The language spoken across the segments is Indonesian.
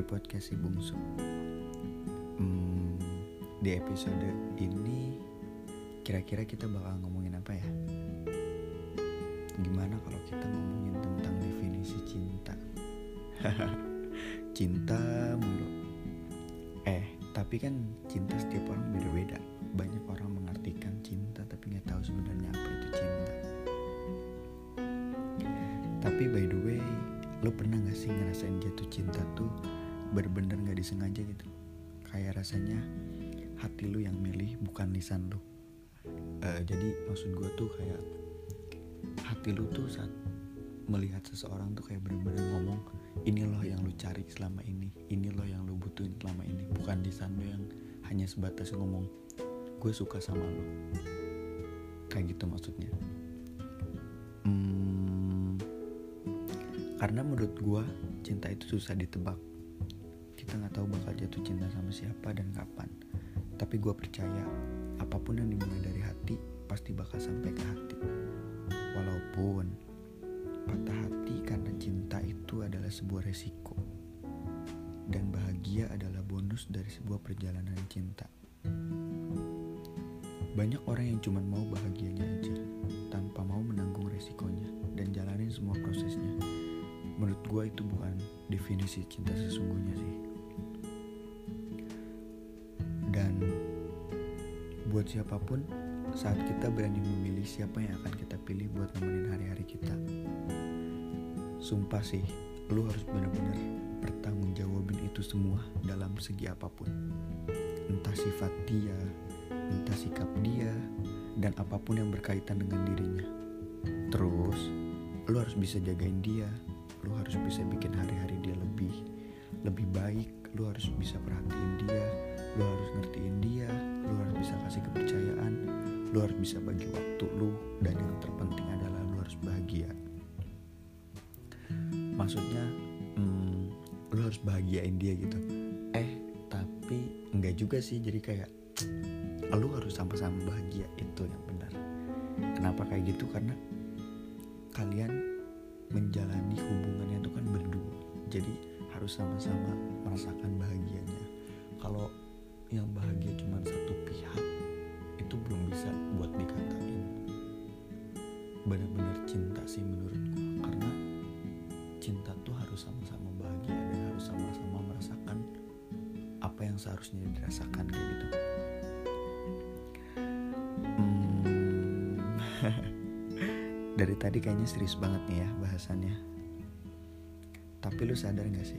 podcast si bungsu hmm, Di episode ini Kira-kira kita bakal ngomongin apa ya? Gimana kalau kita ngomongin tentang definisi cinta? cinta mulu Eh, tapi kan cinta setiap orang beda-beda Banyak orang mengartikan lo pernah gak sih ngerasain jatuh cinta tuh bener-bener gak disengaja gitu? Kayak rasanya hati lu yang milih bukan lisan lu. Uh, jadi maksud gue tuh kayak hati lu tuh saat melihat seseorang tuh kayak bener-bener ngomong ini loh yang lu cari selama ini ini loh yang lu butuhin selama ini. Bukan lisan lu yang hanya sebatas ngomong gue suka sama lo kayak gitu maksudnya karena menurut gue cinta itu susah ditebak. Kita nggak tahu bakal jatuh cinta sama siapa dan kapan. Tapi gue percaya apa pun yang dimulai dari hati pasti bakal sampai ke hati. Walaupun patah hati karena cinta itu adalah sebuah resiko. Dan bahagia adalah bonus dari sebuah perjalanan cinta. Banyak orang yang cuma mau bahagianya aja tanpa mau menanggung resikonya dan jalanin semua prosesnya menurut gue itu bukan definisi cinta sesungguhnya sih. Dan buat siapa pun saat kita berani memilih siapa yang akan kita pilih buat nemenin hari-hari kita sumpah sih lu harus benar-benar bertanggung jawabin itu semua dalam segi apa pun. Entah sifat dia entah sikap dia dan apa pun yang berkaitan dengan dirinya. Terus lu harus bisa jagain dia lu harus bisa bikin hari-hari dia lebih lebih baik lu harus bisa perhatiin dia lu harus ngertiin dia lu harus bisa kasih kepercayaan lu harus bisa bagi waktu lu dan yang terpenting adalah lu harus bahagia. Maksudnya hmm, lu harus bahagiain dia gitu. Eh tapi enggak juga sih jadi kayak lu harus sama-sama bahagia itu yang benar. Kenapa kayak gitu? Karena kalian menjalani hubungannya itu kan berdua. Jadi harus sama-sama merasakan bahagianya. Kalau yang bahagia cuma satu pihak itu belum bisa buat dikatain. Benar-benar cinta sih menurutku. Karena cinta tuh harus sama-sama bahagia dan harus sama-sama merasakan apa yang seharusnya dirasakan kayak gitu dari tadi kayaknya serius banget nih ya bahasannya. Tapi lu sadar gak sih?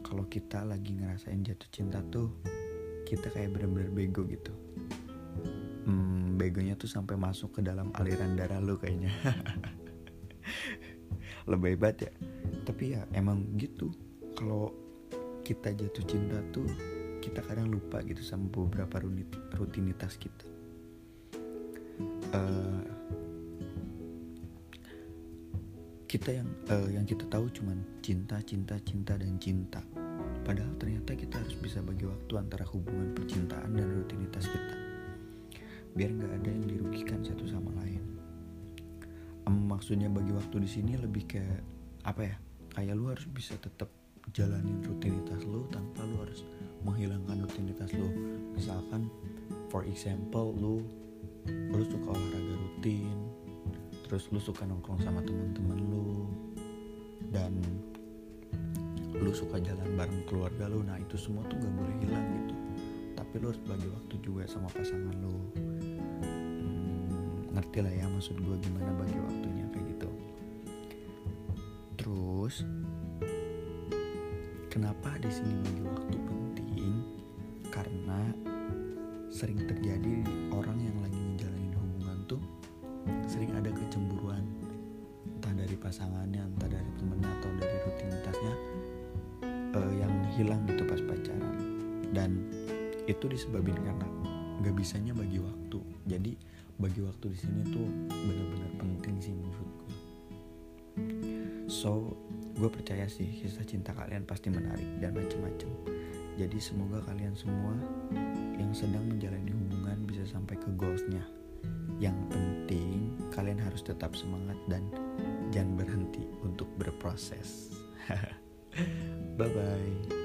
Kalau kita lagi ngerasain jatuh cinta tuh kita kayak bener-bener bego gitu. Hmm, begonya tuh sampai masuk ke dalam aliran darah lu kayaknya. Lebih hebat ya. Tapi ya emang gitu. Kalau kita jatuh cinta tuh kita kadang lupa gitu sama beberapa rutinitas kita. Uh, kita yang uh, yang kita tahu cuman cinta cinta cinta dan cinta. Padahal ternyata kita harus bisa bagi waktu antara hubungan percintaan dan rutinitas kita. Biar nggak ada yang dirugikan satu sama lain. Um, maksudnya bagi waktu di sini lebih ke apa ya? Kayak lu harus bisa tetap jalanin rutinitas lu tanpa lu harus menghilangkan rutinitas lu. Misalkan for example lu lu suka olahraga rutin terus lu suka nongkrong sama teman-teman lu dan lu suka jalan bareng keluarga lu nah itu semua tuh gak boleh hilang gitu. Tapi lu harus bagi waktu juga sama pasangan lu. Hmm, ngerti lah ya maksud gue gimana bagi waktunya kayak gitu. Terus kenapa di sini bagi waktu penting? Karena sering terjadi orang yang lagi pasangannya entah dari temennya atau dari rutinitasnya uh, yang hilang gitu pas pacaran. Dan itu disebabkan karena gak bisanya bagi waktu. Jadi bagi waktu di sini tuh benar-benar penting sih menurut gue so gue percaya sih kisah cinta kalian pasti menarik dan macem-macem. Jadi semoga kalian semua yang sedang menjalani hubungan bisa sampai ke goalsnya. Yang penting kalian harus tetap semangat dan jangan berhenti untuk berproses. Bye bye.